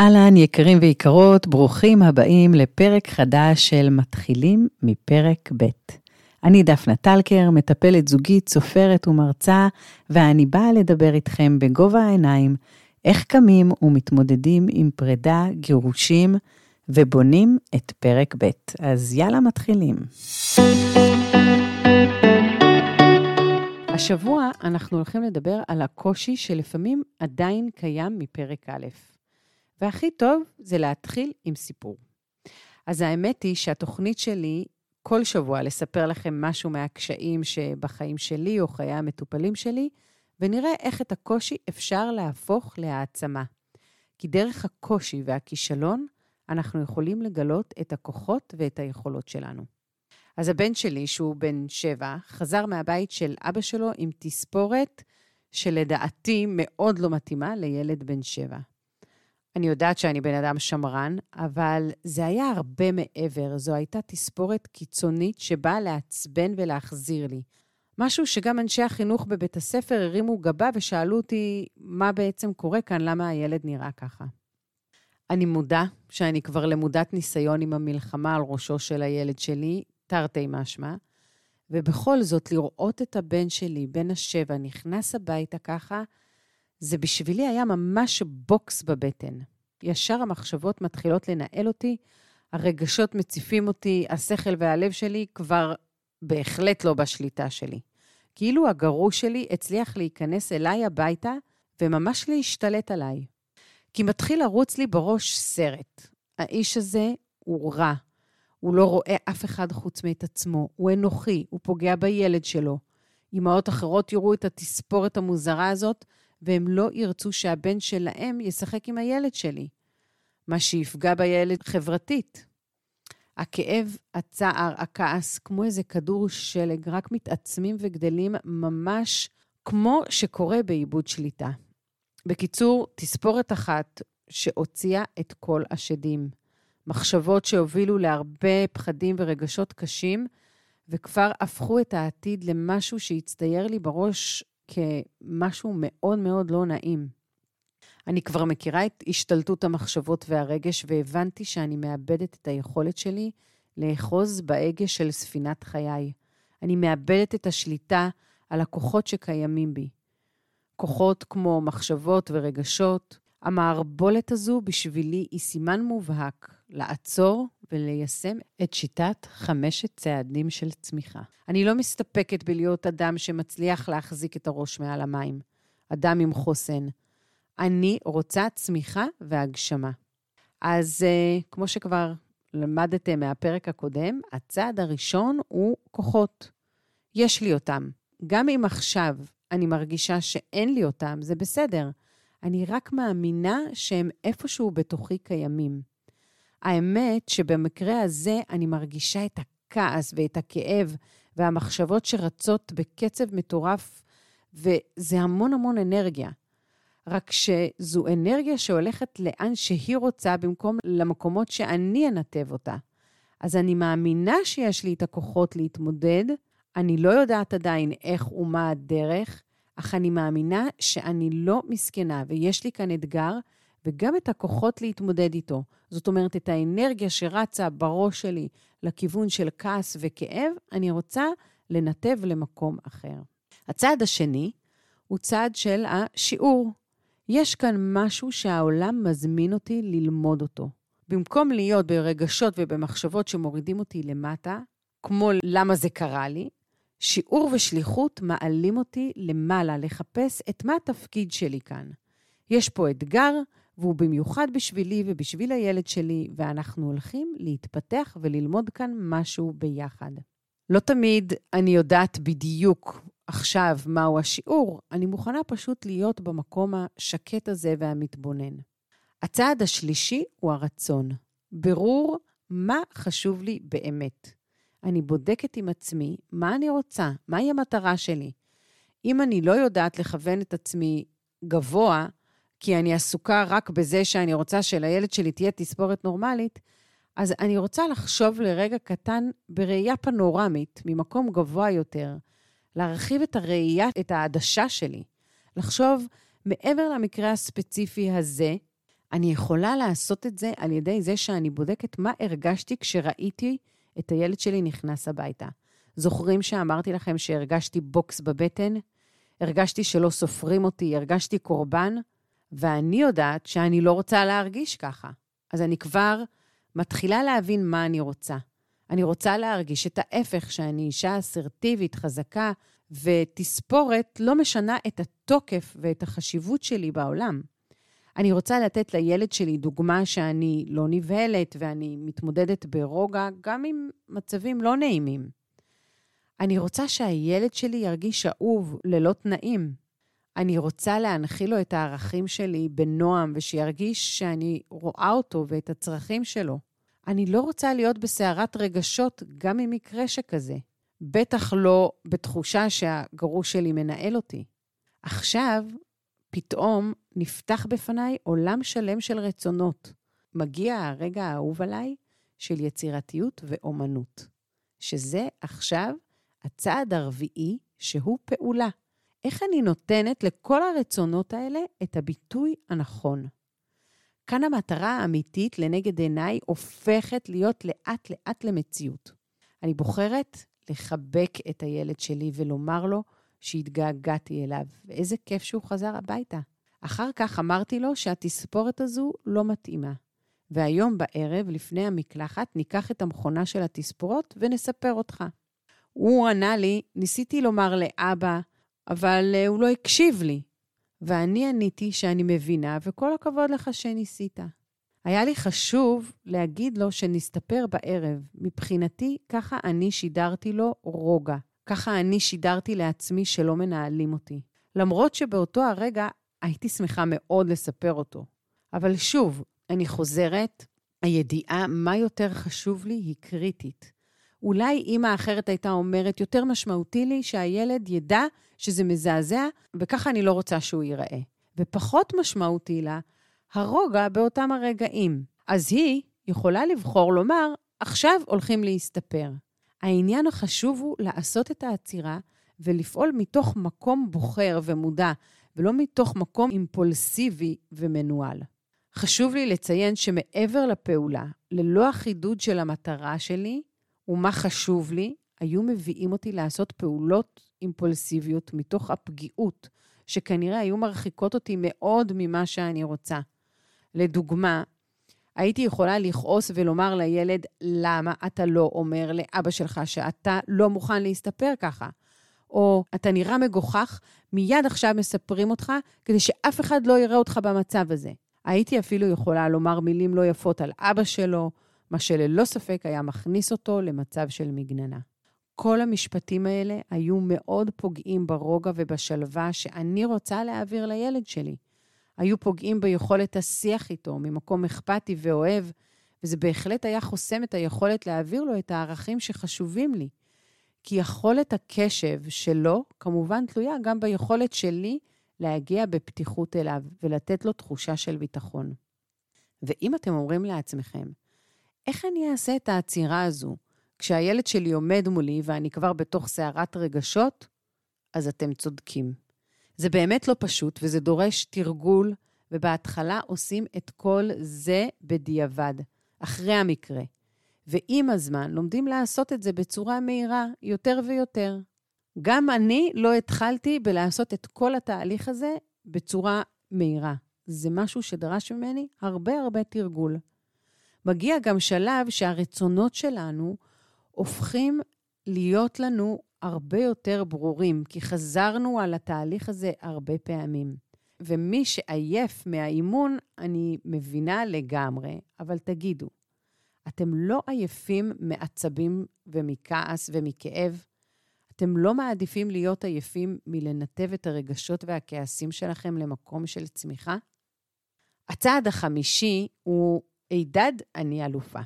אהלן, יקרים ויקרות, ברוכים הבאים לפרק חדש של מתחילים מפרק ב'. אני דפנה טלקר, מטפלת זוגית, סופרת ומרצה, ואני באה לדבר איתכם בגובה העיניים, איך קמים ומתמודדים עם פרידה, גירושים, ובונים את פרק ב'. אז יאללה, מתחילים. השבוע אנחנו הולכים לדבר על הקושי שלפעמים עדיין קיים מפרק א'. והכי טוב זה להתחיל עם סיפור. אז האמת היא שהתוכנית שלי כל שבוע לספר לכם משהו מהקשיים שבחיים שלי או חיי המטופלים שלי, ונראה איך את הקושי אפשר להפוך להעצמה. כי דרך הקושי והכישלון אנחנו יכולים לגלות את הכוחות ואת היכולות שלנו. אז הבן שלי, שהוא בן שבע, חזר מהבית של אבא שלו עם תספורת שלדעתי מאוד לא מתאימה לילד בן שבע. אני יודעת שאני בן אדם שמרן, אבל זה היה הרבה מעבר. זו הייתה תספורת קיצונית שבאה לעצבן ולהחזיר לי. משהו שגם אנשי החינוך בבית הספר הרימו גבה ושאלו אותי מה בעצם קורה כאן, למה הילד נראה ככה. אני מודה שאני כבר למודת ניסיון עם המלחמה על ראשו של הילד שלי, תרתי משמע, ובכל זאת, לראות את הבן שלי, בן השבע, נכנס הביתה ככה, זה בשבילי היה ממש בוקס בבטן. ישר המחשבות מתחילות לנהל אותי, הרגשות מציפים אותי, השכל והלב שלי כבר בהחלט לא בשליטה שלי. כאילו הגרוש שלי הצליח להיכנס אליי הביתה וממש להשתלט עליי. כי מתחיל לרוץ לי בראש סרט. האיש הזה הוא רע, הוא לא רואה אף אחד חוץ מאת עצמו, הוא אנוכי, הוא פוגע בילד שלו. אמהות אחרות יראו את התספורת המוזרה הזאת, והם לא ירצו שהבן שלהם ישחק עם הילד שלי, מה שיפגע בילד חברתית. הכאב, הצער, הכעס, כמו איזה כדור שלג, רק מתעצמים וגדלים ממש כמו שקורה באיבוד שליטה. בקיצור, תספורת אחת שהוציאה את כל השדים. מחשבות שהובילו להרבה פחדים ורגשות קשים, וכבר הפכו את העתיד למשהו שהצטייר לי בראש כמשהו מאוד מאוד לא נעים. אני כבר מכירה את השתלטות המחשבות והרגש, והבנתי שאני מאבדת את היכולת שלי לאחוז בהגה של ספינת חיי. אני מאבדת את השליטה על הכוחות שקיימים בי. כוחות כמו מחשבות ורגשות. המערבולת הזו בשבילי היא סימן מובהק לעצור וליישם את שיטת חמשת צעדים של צמיחה. אני לא מסתפקת בלהיות אדם שמצליח להחזיק את הראש מעל המים, אדם עם חוסן. אני רוצה צמיחה והגשמה. אז uh, כמו שכבר למדתם מהפרק הקודם, הצעד הראשון הוא כוחות. יש לי אותם. גם אם עכשיו אני מרגישה שאין לי אותם, זה בסדר. אני רק מאמינה שהם איפשהו בתוכי קיימים. האמת שבמקרה הזה אני מרגישה את הכעס ואת הכאב והמחשבות שרצות בקצב מטורף, וזה המון המון אנרגיה. רק שזו אנרגיה שהולכת לאן שהיא רוצה במקום למקומות שאני אנתב אותה. אז אני מאמינה שיש לי את הכוחות להתמודד, אני לא יודעת עדיין איך ומה הדרך, אך אני מאמינה שאני לא מסכנה ויש לי כאן אתגר וגם את הכוחות להתמודד איתו. זאת אומרת, את האנרגיה שרצה בראש שלי לכיוון של כעס וכאב, אני רוצה לנתב למקום אחר. הצעד השני הוא צעד של השיעור. יש כאן משהו שהעולם מזמין אותי ללמוד אותו. במקום להיות ברגשות ובמחשבות שמורידים אותי למטה, כמו למה זה קרה לי, שיעור ושליחות מעלים אותי למעלה לחפש את מה התפקיד שלי כאן. יש פה אתגר, והוא במיוחד בשבילי ובשביל הילד שלי, ואנחנו הולכים להתפתח וללמוד כאן משהו ביחד. לא תמיד אני יודעת בדיוק עכשיו מהו השיעור, אני מוכנה פשוט להיות במקום השקט הזה והמתבונן. הצעד השלישי הוא הרצון. ברור מה חשוב לי באמת. אני בודקת עם עצמי מה אני רוצה, מהי המטרה שלי. אם אני לא יודעת לכוון את עצמי גבוה, כי אני עסוקה רק בזה שאני רוצה שלילד שלי תהיה תספורת נורמלית, אז אני רוצה לחשוב לרגע קטן בראייה פנורמית, ממקום גבוה יותר, להרחיב את הראייה, את העדשה שלי, לחשוב מעבר למקרה הספציפי הזה, אני יכולה לעשות את זה על ידי זה שאני בודקת מה הרגשתי כשראיתי את הילד שלי נכנס הביתה. זוכרים שאמרתי לכם שהרגשתי בוקס בבטן? הרגשתי שלא סופרים אותי, הרגשתי קורבן, ואני יודעת שאני לא רוצה להרגיש ככה. אז אני כבר מתחילה להבין מה אני רוצה. אני רוצה להרגיש את ההפך, שאני אישה אסרטיבית, חזקה, ותספורת לא משנה את התוקף ואת החשיבות שלי בעולם. אני רוצה לתת לילד שלי דוגמה שאני לא נבהלת ואני מתמודדת ברוגע, גם עם מצבים לא נעימים. אני רוצה שהילד שלי ירגיש אהוב ללא תנאים. אני רוצה להנחיל לו את הערכים שלי בנועם ושירגיש שאני רואה אותו ואת הצרכים שלו. אני לא רוצה להיות בסערת רגשות גם עם מקרה שכזה. בטח לא בתחושה שהגרוש שלי מנהל אותי. עכשיו, פתאום נפתח בפניי עולם שלם של רצונות. מגיע הרגע האהוב עליי של יצירתיות ואומנות, שזה עכשיו הצעד הרביעי שהוא פעולה. איך אני נותנת לכל הרצונות האלה את הביטוי הנכון? כאן המטרה האמיתית לנגד עיניי הופכת להיות לאט-לאט למציאות. אני בוחרת לחבק את הילד שלי ולומר לו שהתגעגעתי אליו, ואיזה כיף שהוא חזר הביתה. אחר כך אמרתי לו שהתספורת הזו לא מתאימה. והיום בערב, לפני המקלחת, ניקח את המכונה של התספורות ונספר אותך. הוא ענה לי, ניסיתי לומר לאבא, אבל uh, הוא לא הקשיב לי. ואני עניתי שאני מבינה, וכל הכבוד לך שניסית. היה לי חשוב להגיד לו שנסתפר בערב. מבחינתי, ככה אני שידרתי לו רוגע. ככה אני שידרתי לעצמי שלא מנהלים אותי. למרות שבאותו הרגע הייתי שמחה מאוד לספר אותו. אבל שוב, אני חוזרת, הידיעה מה יותר חשוב לי היא קריטית. אולי אימא אחרת הייתה אומרת, יותר משמעותי לי שהילד ידע שזה מזעזע, וככה אני לא רוצה שהוא ייראה. ופחות משמעותי לה, הרוגע באותם הרגעים. אז היא יכולה לבחור לומר, עכשיו הולכים להסתפר. העניין החשוב הוא לעשות את העצירה ולפעול מתוך מקום בוחר ומודע, ולא מתוך מקום אימפולסיבי ומנוהל. חשוב לי לציין שמעבר לפעולה, ללא החידוד של המטרה שלי ומה חשוב לי, היו מביאים אותי לעשות פעולות אימפולסיביות מתוך הפגיעות, שכנראה היו מרחיקות אותי מאוד ממה שאני רוצה. לדוגמה, הייתי יכולה לכעוס ולומר לילד, למה אתה לא אומר לאבא שלך שאתה לא מוכן להסתפר ככה? או אתה נראה מגוחך, מיד עכשיו מספרים אותך, כדי שאף אחד לא יראה אותך במצב הזה. הייתי אפילו יכולה לומר מילים לא יפות על אבא שלו, מה שללא ספק היה מכניס אותו למצב של מגננה. כל המשפטים האלה היו מאוד פוגעים ברוגע ובשלווה שאני רוצה להעביר לילד שלי. היו פוגעים ביכולת השיח איתו ממקום אכפתי ואוהב, וזה בהחלט היה חוסם את היכולת להעביר לו את הערכים שחשובים לי. כי יכולת הקשב שלו כמובן תלויה גם ביכולת שלי להגיע בפתיחות אליו ולתת לו תחושה של ביטחון. ואם אתם אומרים לעצמכם, איך אני אעשה את העצירה הזו כשהילד שלי עומד מולי ואני כבר בתוך סערת רגשות? אז אתם צודקים. זה באמת לא פשוט וזה דורש תרגול, ובהתחלה עושים את כל זה בדיעבד, אחרי המקרה. ועם הזמן לומדים לעשות את זה בצורה מהירה יותר ויותר. גם אני לא התחלתי בלעשות את כל התהליך הזה בצורה מהירה. זה משהו שדרש ממני הרבה הרבה תרגול. מגיע גם שלב שהרצונות שלנו הופכים להיות לנו הרבה יותר ברורים, כי חזרנו על התהליך הזה הרבה פעמים. ומי שעייף מהאימון, אני מבינה לגמרי, אבל תגידו, אתם לא עייפים מעצבים ומכעס ומכאב? אתם לא מעדיפים להיות עייפים מלנתב את הרגשות והכעסים שלכם למקום של צמיחה? הצעד החמישי הוא הידד אני אלופה.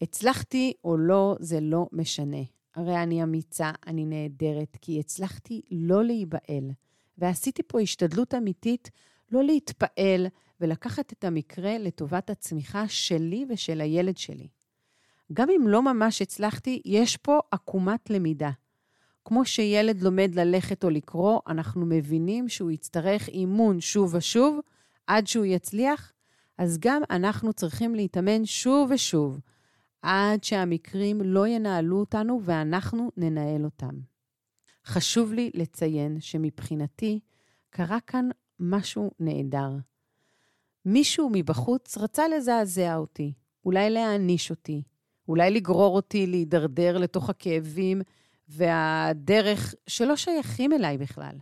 הצלחתי או לא, זה לא משנה. הרי אני אמיצה, אני נהדרת, כי הצלחתי לא להיבהל. ועשיתי פה השתדלות אמיתית לא להתפעל ולקחת את המקרה לטובת הצמיחה שלי ושל הילד שלי. גם אם לא ממש הצלחתי, יש פה עקומת למידה. כמו שילד לומד ללכת או לקרוא, אנחנו מבינים שהוא יצטרך אימון שוב ושוב עד שהוא יצליח, אז גם אנחנו צריכים להתאמן שוב ושוב, עד שהמקרים לא ינהלו אותנו ואנחנו ננהל אותם. חשוב לי לציין שמבחינתי קרה כאן משהו נהדר. מישהו מבחוץ רצה לזעזע אותי, אולי להעניש אותי, אולי לגרור אותי להידרדר לתוך הכאבים והדרך שלא שייכים אליי בכלל.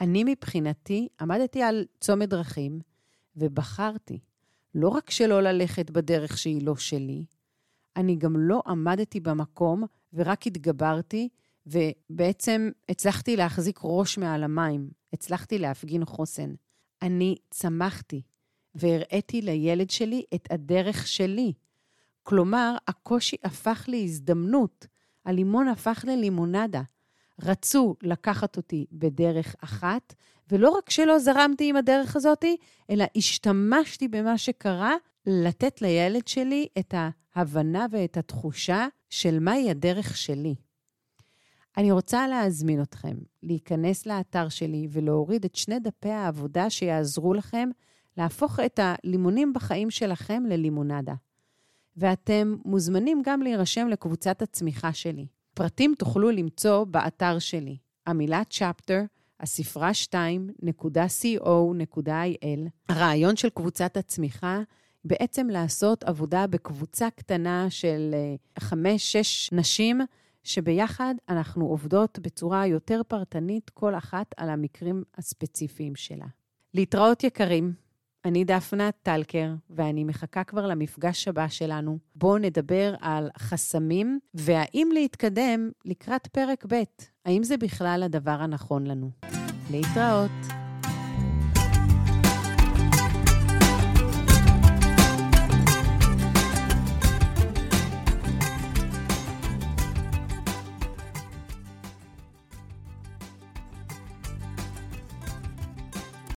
אני מבחינתי עמדתי על צומת דרכים ובחרתי לא רק שלא ללכת בדרך שהיא לא שלי, אני גם לא עמדתי במקום ורק התגברתי, ובעצם הצלחתי להחזיק ראש מעל המים, הצלחתי להפגין חוסן. אני צמחתי והראיתי לילד שלי את הדרך שלי. כלומר, הקושי הפך להזדמנות, הלימון הפך ללימונדה. רצו לקחת אותי בדרך אחת, ולא רק שלא זרמתי עם הדרך הזאת, אלא השתמשתי במה שקרה לתת לילד שלי את ההבנה ואת התחושה של מהי הדרך שלי. אני רוצה להזמין אתכם להיכנס לאתר שלי ולהוריד את שני דפי העבודה שיעזרו לכם להפוך את הלימונים בחיים שלכם ללימונדה. ואתם מוזמנים גם להירשם לקבוצת הצמיחה שלי. פרטים תוכלו למצוא באתר שלי, המילה צ'פטר, הספרה 2.co.il. הרעיון של קבוצת הצמיחה בעצם לעשות עבודה בקבוצה קטנה של אה, חמש-שש נשים, שביחד אנחנו עובדות בצורה יותר פרטנית, כל אחת על המקרים הספציפיים שלה. להתראות יקרים, אני דפנה טלקר, ואני מחכה כבר למפגש הבא שלנו. בואו נדבר על חסמים, והאם להתקדם לקראת פרק ב', האם זה בכלל הדבר הנכון לנו. להתראות.